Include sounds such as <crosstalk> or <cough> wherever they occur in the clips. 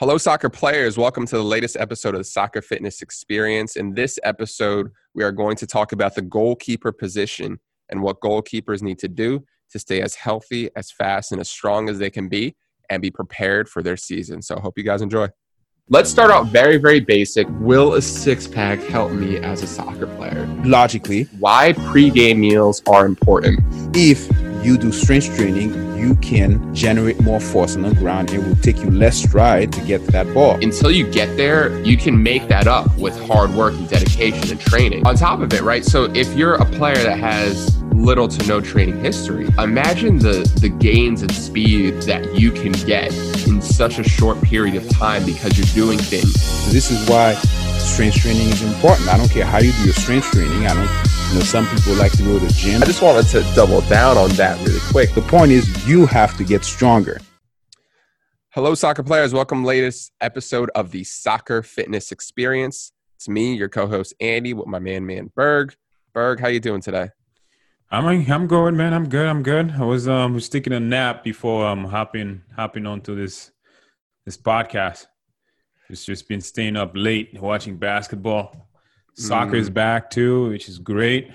Hello, soccer players. Welcome to the latest episode of the Soccer Fitness Experience. In this episode, we are going to talk about the goalkeeper position and what goalkeepers need to do to stay as healthy, as fast, and as strong as they can be and be prepared for their season. So, I hope you guys enjoy. Let's start out very, very basic. Will a six pack help me as a soccer player? Logically, Why pregame meals are important. if you do strength training, you can generate more force on the ground. It will take you less stride to get to that ball. until you get there, you can make that up with hard work and dedication and training. On top of it, right? So if you're a player that has little to no training history, imagine the the gains and speed that you can get in such a short period of time because you're doing things. This is why strength training is important. I don't care how you do your strength training. I don't, you know, some people like to go to the gym. I just wanted to double down on that really quick. The point is, you have to get stronger. Hello, soccer players. Welcome, latest episode of the Soccer Fitness Experience. It's me, your co-host Andy, with my man, man Berg. Berg, how you doing today? I'm I'm good, man. I'm good. I'm good. I was um was taking a nap before um hopping hopping onto this this podcast. It's just been staying up late watching basketball. Soccer is mm. back too, which is great.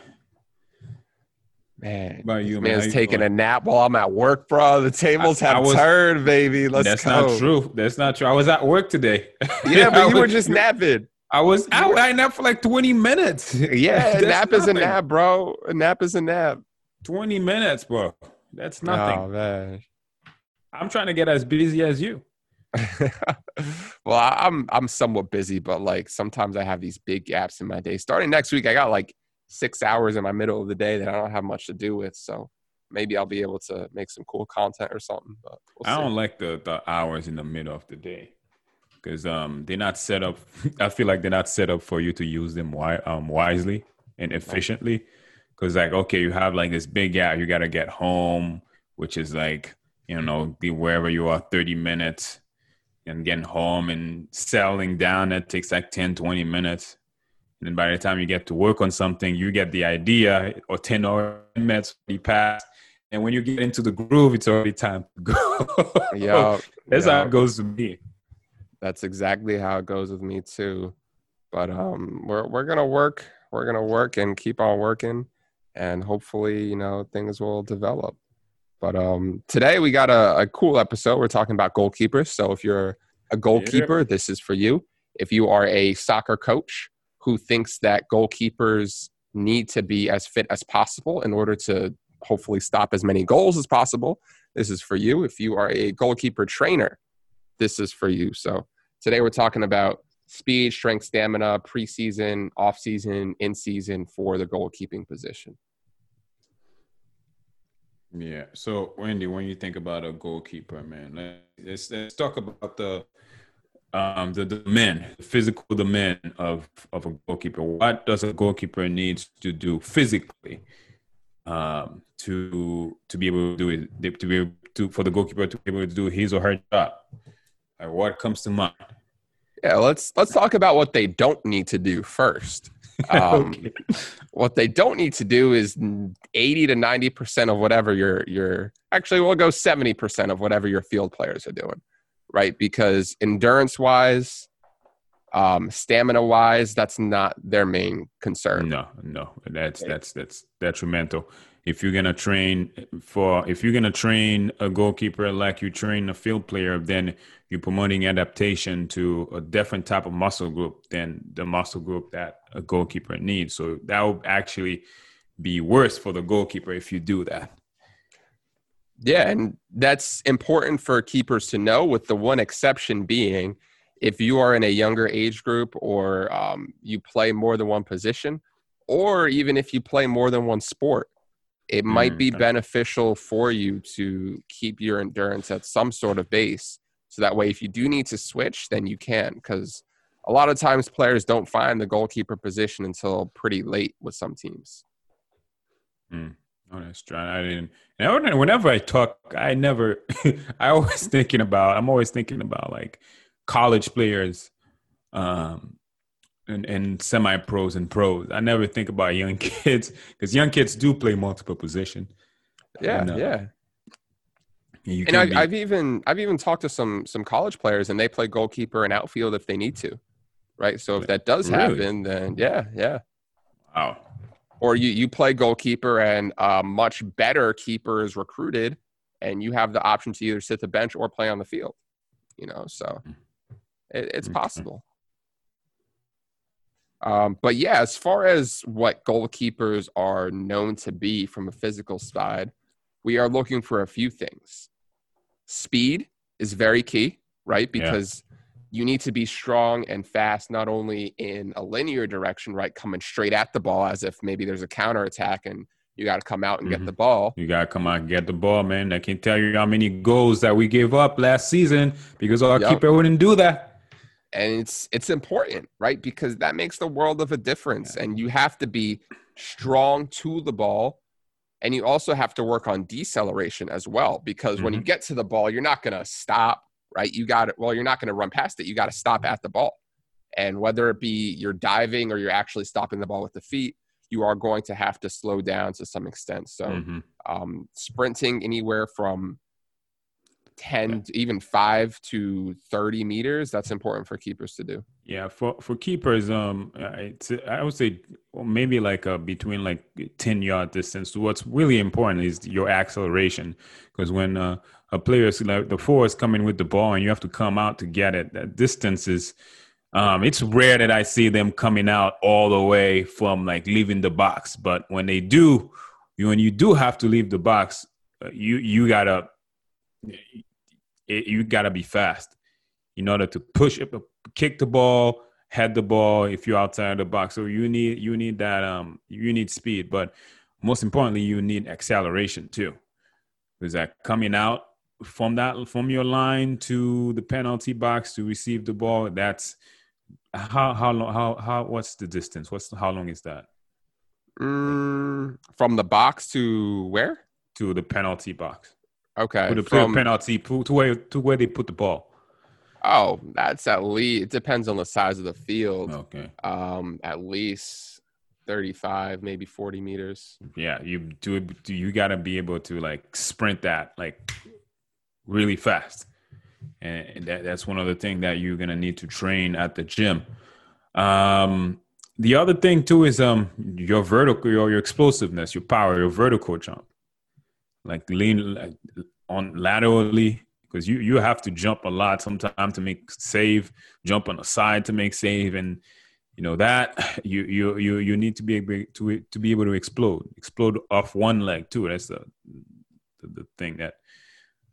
Man, about you, man? Man's taking a nap while I'm at work, bro. The tables I- I have was- turned, baby. Let's That's go. not true. That's not true. I was at work today. <laughs> Yeah, but <laughs> you were just napping. I was out. I napped for like 20 minutes. <laughs> Yeah, nap is a nap, bro. A nap is a nap. 20 minutes, bro. That's oh, nothing. Oh man. I'm trying to get as busy as you. Well, I'm I'm somewhat busy, but like sometimes I have these big gaps in my day. Starting next week, I got like six hours in my middle of the day that I don't have much to do with. So maybe I'll be able to make some cool content or something. But we'll I see. don't like the the hours in the middle of the day because um they're not set up. <laughs> I feel like they're not set up for you to use them wi- um wisely and efficiently. Because like okay, you have like this big gap. You got to get home, which is like you know the wherever you are, thirty minutes, and getting home and settling down. That takes like 10, 20 minutes. And then by the time you get to work on something, you get the idea, or 10 or 10 minutes already passed. And when you get into the groove, it's already time to go. <laughs> Yeah, That's yeah. how it goes to me. That's exactly how it goes with me too. But um, we're we're gonna work. We're gonna work and keep on working, and hopefully, you know, things will develop. But um, today we got a, a cool episode. We're talking about goalkeepers. So if you're a goalkeeper, this is for you. If you are a soccer coach who thinks that goalkeepers need to be as fit as possible in order to hopefully stop as many goals as possible, this is for you. If you are a goalkeeper trainer, this is for you. So today we're talking about speed, strength, stamina, preseason, off-season, in-season for the goalkeeping position. Yeah. So, Wendy, when you think about a goalkeeper, man, let's let's talk about the um the, the men, the physical demand of of a goalkeeper. What does a goalkeeper needs to do physically um to to be able to do it to be able to for the goalkeeper to be able to do his or her job? What comes to mind? Yeah, let's let's talk about what they don't need to do first. <laughs> Um, Okay. What they don't need to do is eighty to ninety percent of whatever your your actually we'll go seventy percent of whatever your field players are doing, right? Because endurance wise, um, stamina wise, that's not their main concern. No, no, that's that's that's detrimental. If you're gonna train for, if you're gonna train a goalkeeper like you train a field player, then you're promoting adaptation to a different type of muscle group than the muscle group that a goalkeeper needs. So that would actually be worse for the goalkeeper if you do that. Yeah, and that's important for keepers to know, with the one exception being if you are in a younger age group or um, you play more than one position, or even if you play more than one sport, it might Mm, be beneficial for you to keep your endurance at some sort of base. So that way, if you do need to switch, then you can. Because a lot of times players don't find the goalkeeper position until pretty late with some teams. Mm. Oh, that's true. I didn't. And I wouldn't- whenever I talk, I never. <laughs> I always thinking about. I'm always thinking about like college players, um, and and semi pros and pros. I never think about young <laughs> kids because young kids do play multiple position. Yeah, And, uh, yeah. You And I, be- I've even I've even talked to some some college players, and they play goalkeeper and outfield if they need to, right? So if that does Really? happen, then yeah, yeah. wow. Or you you play goalkeeper, and a much better keeper is recruited, and you have the option to either sit the bench or play on the field. You know, so it, it's Okay. possible. Um, but yeah, as far as what goalkeepers are known to be from a physical side, we are looking for a few things. Speed is very key, right? Yeah. Because you need to be strong and fast, not only in a linear direction, right? Coming straight at the ball as if maybe there's a counter attack and you got to come out and Mhm. get the ball. You gotta come out and get the ball, man. I can tell you how many goals that we gave up last season because our Yep. keeper wouldn't do that. And it's it's important right? Because that makes the world of a difference and you have to be strong to the ball and you also have to work on deceleration as well because when you get to the ball you're not going to stop right? You got it well you're not going to run past it. You got to stop at the ball. And whether it be you're diving or you're actually stopping the ball with the feet you are going to have to slow down to some extent. So Mhm. um, sprinting anywhere from 10 to even 5 to 30 meters that's important for keepers to do Yeah, for for keepers, um, it's I would say maybe like uh, between like ten yard distance. What's really important is your acceleration, because when uh, a player is like the four is coming with the ball and you have to come out to get it, that distance is. Um, it's rare that I see them coming out all the way from like leaving the box, but when they do, you when you do have to leave the box, uh, you you gotta it, you gotta be fast in order to push it, kick the ball, head the ball if you're outside the box. So you need you need that um you need speed, but most importantly you need acceleration too. Because that coming out from that from your line to the penalty box to receive the ball, that's how how long how how what's the distance? What's how long is that Mm, from the box to where? to the penalty box? Okay. To the from, penalty to to where to where they put the ball. oh, that's at least. It depends on the size of the field. Okay. Um, at least thirty-five, maybe forty meters. yeah you do do you got to be able to like sprint that like really fast and that, that's one of the things that you're gonna need to train at the gym um the other thing too is um your vertical your, your explosiveness your power your vertical jump like lean like, on laterally because you you have to jump a lot sometimes to make save jump on the side to make save and you know that <laughs> you you you you need to be able to to be able to explode explode off one leg too that's the the, the thing that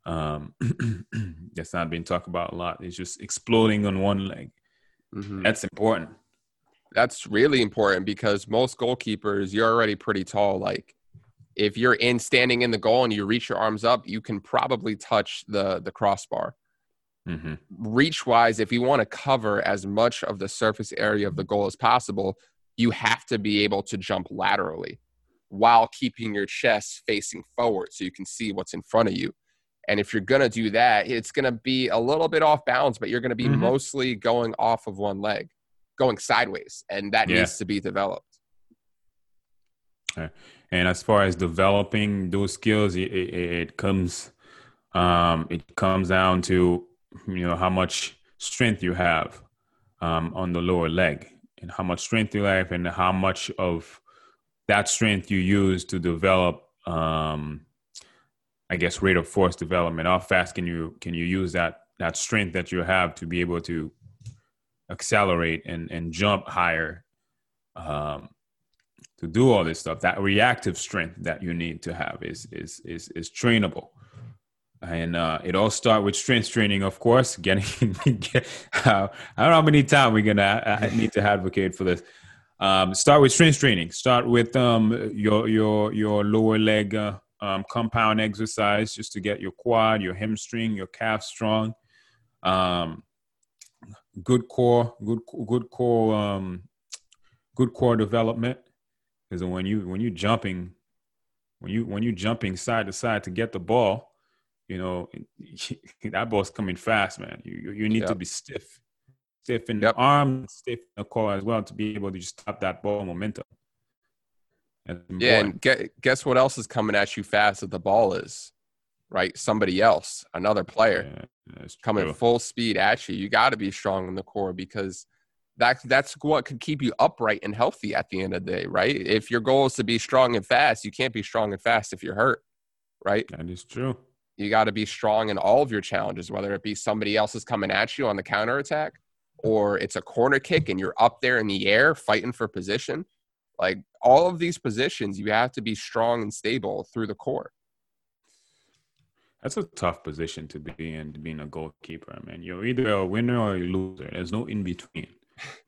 um <clears throat> that's not being talked about a lot it's just exploding on one leg Mhm. that's important That's really important because most goalkeepers, you're already pretty tall. Like, if you're in standing in the goal and you reach your arms up, you can probably touch the the crossbar. hmm reach wise, if you want to cover as much of the surface area of the goal as possible, you have to be able to jump laterally while keeping your chest facing forward so you can see what's in front of you. And if you're going to do that, it's going to be a little bit off balance, but you're going to be Mhm. mostly going off of one leg, going sideways. And that Yeah. needs to be developed. And as far as developing those skills it, it, it comes um it comes down to you know how much strength you have um on the lower leg and how much strength you have and how much of that strength you use to develop um i guess rate of force development. How fast can you can you use that that strength that you have to be able to accelerate and and jump higher um to do all this stuff that reactive strength that you need to have is is is is trainable. And uh, it all starts with strength training of course getting <laughs> get, uh, i don't know how many times we're gonna need to advocate for this. Um, start with strength training. Start with um, your your your lower leg uh, um, compound exercise just to get your quad your hamstring your calf strong. Um, good core good good core um, good core development because when you when you jumping when you when you jumping side to side to get the ball you know <laughs> that ball's coming fast man you you, need to be stiff stiff in Yep. the arm stiff in the core as well to be able to just stop that ball momentum Yeah. And get, guess what else is coming at you fast that the ball is? right? Somebody else, another player Yeah, coming full speed at you. You got to be strong in the core because that that's what could keep you upright and healthy at the end of the day, right? If your goal is to be strong and fast, you can't be strong and fast if you're hurt, right? That is true. You got to be strong in all of your challenges, whether it be somebody else is coming at you on the counter attack or it's a corner kick and you're up there in the air fighting for position. Like all of these positions, you have to be strong and stable through the core. That's a tough position to be in, being a goalkeeper. Man, you're either a winner or a loser. There's no in between.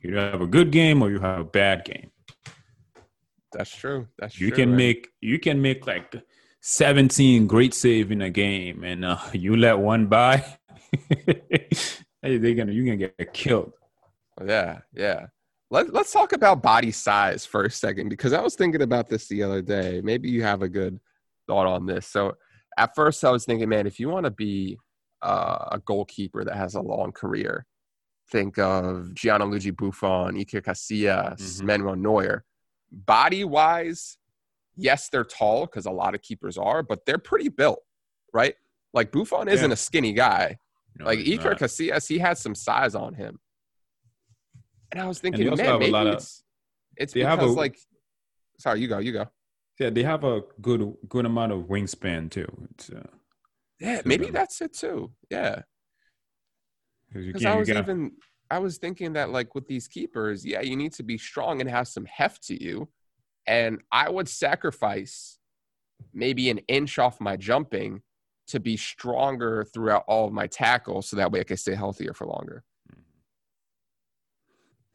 You have a good game or you have a bad game. That's true. That's You true. can and- make you can make like 17 great save in a game, and uh, <laughs> you let one by. <laughs> hey, they're gonna you're gonna get killed. Yeah, yeah. Let, let's talk about body size for a second because I was thinking about this the other day. Maybe you have a good thought on this. So, at first, I was thinking, man, if you want to be uh, a goalkeeper that has a long career, think of Gianluigi Buffon, Iker Casillas, Mhm. Manuel Neuer. Body wise, yes, they're tall because a lot of keepers are, but they're pretty built, right? Like Buffon isn't a skinny guy. No, like Iker not. Casillas, he has some size on him. And I was thinking, man, maybe of- it's it's they have because a- like sorry, you go, you go. yeah, they have a good good amount of wingspan too. It's, uh, Yeah, maybe that's it too. Yeah. Because I was even I was thinking that like with these keepers, yeah, you need to be strong and have some heft to you. And I would sacrifice maybe an inch off my jumping to be stronger throughout all of my tackles so that way I can stay healthier for longer.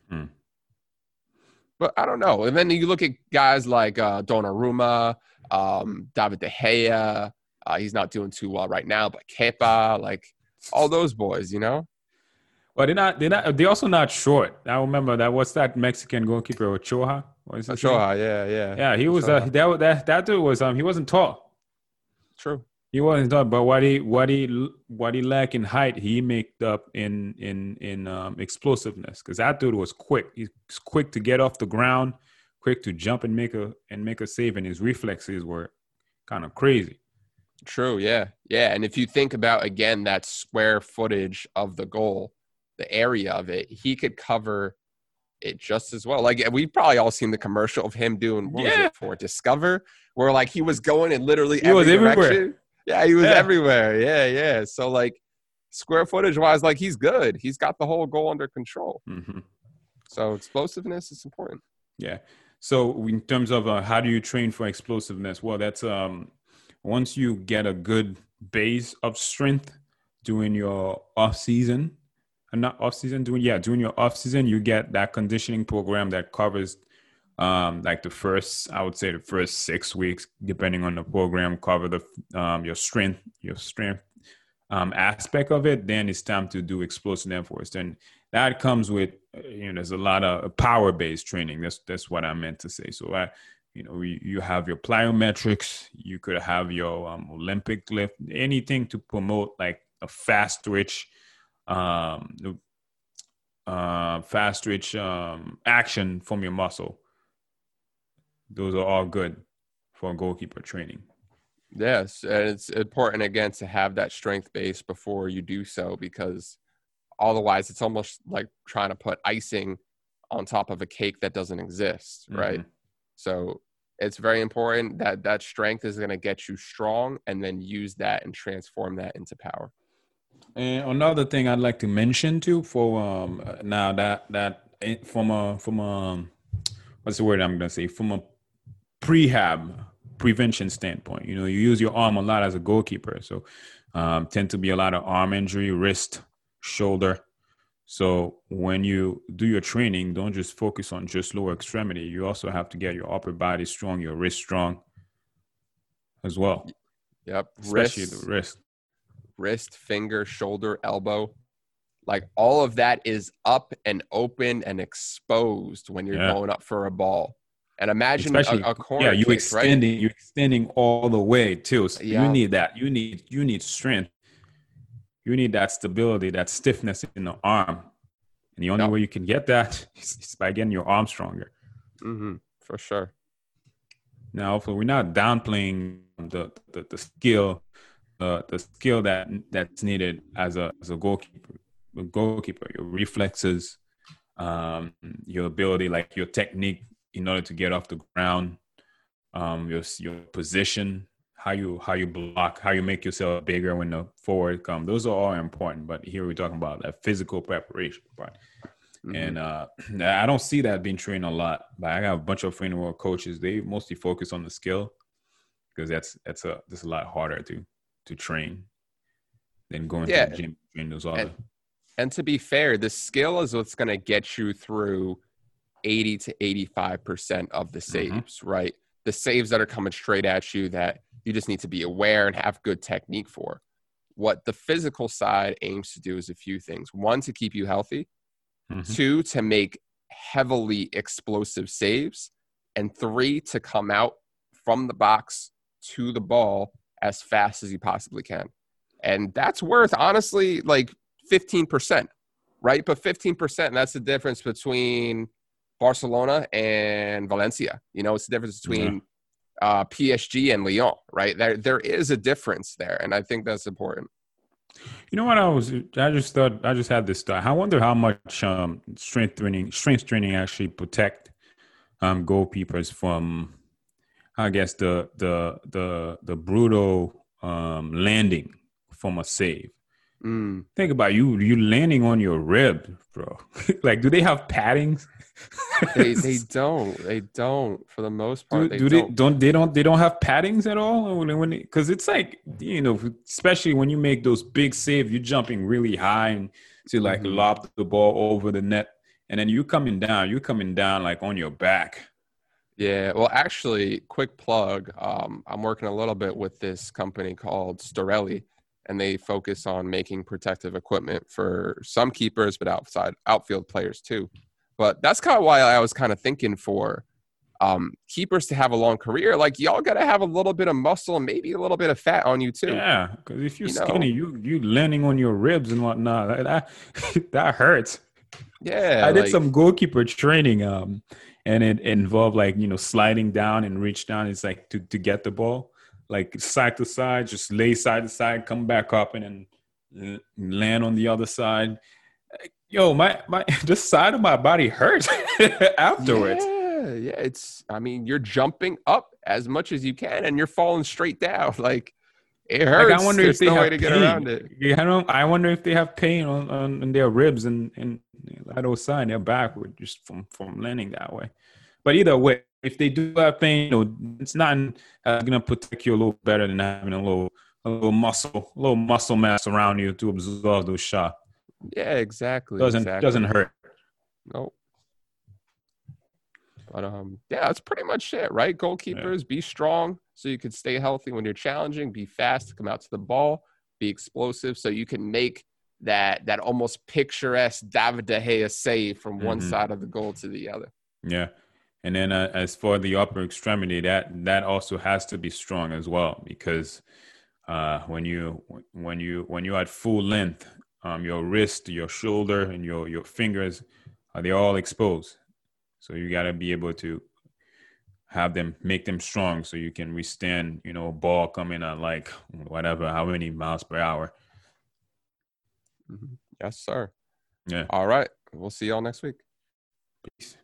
Hmm. But I don't know. And then you look at guys like uh, Donnarumma, um, David De Gea. Uh, he's not doing too well right now, but Kepa, like all those boys, you know? Well, they're not. They're not. They're also not short. I remember that. What's that Mexican goalkeeper Ochoa? What is his name? Yeah, yeah. Yeah, he was. Uh, that that that dude was. Um, he wasn't tall. True. He wasn't tall, but what he what he what he lacked in height, he made up in in in um, explosiveness. Because that dude was quick. He's quick to get off the ground, quick to jump and make a and make a save, and his reflexes were kind of crazy. True, yeah. Yeah. And if you think about again that square footage of the goal, the area of it, he could cover it just as well. Like we've probably all seen the commercial of him doing what was it for Discover, where like he was going in literally He every was everywhere. direction. Yeah, he was Yeah. everywhere. Yeah, yeah. So like square footage wise, like he's good. He's got the whole goal under control. hmm So explosiveness is important. Yeah. So in terms of uh, how do you train for explosiveness? Well, that's um once you get a good base of strength during your off season, and not off season, doing yeah, during your off season, you get that conditioning program that covers um like the first I would say the first six weeks, depending on the program, cover the um your strength, your strength um aspect of it. Then it's time to do explosive efforts. And that comes with uh, you know there's a lot of power based training that's that's what i meant to say so i you know you, you have your plyometrics you could have your um, olympic lift anything to promote like a fast twitch um uh fast twitch um action from your muscle those are all good for goalkeeper training Yes, and it's important again to have that strength base before you do so because otherwise it's almost like trying to put icing on top of a cake that doesn't exist, right? Mhm. So it's very important that that strength is going to get you strong and then use that and transform that into power. And another thing I'd like to mention too, for um now that that eh, from a from a what's the word I'm gonna say from a prehab prevention standpoint, you know, you use your arm a lot as a goalkeeper, so um, tend to be a lot of arm injury, wrist, shoulder. So when you do your training, don't just focus on just lower extremity. You also have to get your upper body strong, your wrist strong, as well, Yep. especially Wrist, the wrist. Wrist, finger, shoulder, elbow. Like all of that is up and open and exposed when you're Yeah. going up for a ball. And imagine a, especially a corner yeah you kick, right? extending you extending all the way too so Yeah. you need that you need you need strength you need that stability that stiffness in the arm and the only Yep. way you can get that <laughs> is, by getting your arm stronger hmm for sure. now hopefully we're not downplaying the, the the skill uh, the skill that that's needed as a as a goalkeeper. A goalkeeper, your reflexes, um, your ability, like your technique in order to get off the ground, um, your your position, how you how you block, how you make yourself bigger when the forward come. Those are all important. But here we're talking about that physical preparation part. Mm-hmm. And uh, <clears throat> I don't see that being trained a lot. But I got a bunch of friend world coaches. They mostly focus on the skill because that's that's a that's a lot harder to to train than going yeah. to the gym train those other. And, and to be fair, the skill is what's going to get you through 80 to 85% of the mm-hmm. saves, mm-hmm. right? The saves that are coming straight at you that you just need to be aware and have good technique for. What the physical side aims to do is a few things. One, to keep you healthy. Mm-hmm. Two, to make heavily explosive saves. And three, to come out from the box to the ball as fast as you possibly can. And that's worth, honestly, like 15%, right? But 15%, that's the difference between Barcelona and Valencia. You know, it's the difference between uh, PSG and Lyon, right? There, there is a difference there, and I think that's important. You know what I was? I just thought I just had this thought. I wonder how much um, strength training, strength training actually protect um, goalkeepers from, I guess the the the the brutal um, landing from a save. Mm. Think about you you landing on your rib, bro. <laughs> like, do they have paddings? they <laughs> they don't. They don't. For the most part, do, do they, don't. don't. they don't they don't have paddings at all? When because it's like you know, especially when you make those big saves, you're jumping really high and to like mm-hmm. lob the ball over the net, and then you coming down. You're coming down like on your back. Yeah, well, actually, quick plug. Um, I'm working a little bit with this company called Storelli, and they focus on making protective equipment for some keepers, but outside outfield players too. But that's kind of why I was kind of thinking for um, keepers to have a long career, like y'all got to have a little bit of muscle and maybe a little bit of fat on you too. Yeah, because if you're you skinny, know? you you landing on your ribs and whatnot. That <laughs> that hurts. Yeah, I did like, some goalkeeper training, um, and it involved like you know sliding down and reach down. It's like to to get the ball, like side to side, just lay side to side, come back up, and then land on the other side yo, my my <laughs> the side of my body hurts <laughs> afterwards. Yeah, yeah. It's I mean, you're jumping up as much as you can and you're falling straight down. <laughs> Like it hurts. Like, I wonder There's if they no have way to pain. get around it. I don't I wonder if they have pain on, on, on their ribs and and lateral side, their back just from from landing that way. But either way, if they do have pain, you know, it's not uh, gonna protect you a little better than having a little a little muscle, a little muscle mass around you to absorb those shots. Yeah, exactly. Doesn't exactly. doesn't hurt. Nope. But um, yeah, that's pretty much it, right? Goalkeepers, yeah. be strong so you can stay healthy when you're challenging. Be fast, to come out to the ball, be explosive, so you can make that that almost picturesque David De Gea save from mm-hmm. one side of the goal to the other. Yeah, and then uh, as for the upper extremity, that that also has to be strong as well because uh, when you when you when you're at full length um, your wrist, your shoulder, and your your fingers are they all exposed. So you got to be able to have them make them strong so you can withstand you know a ball coming at like whatever how many miles per hour. Mm-hmm. Yes, sir. Yeah. All right. We'll see y'all next week. Peace.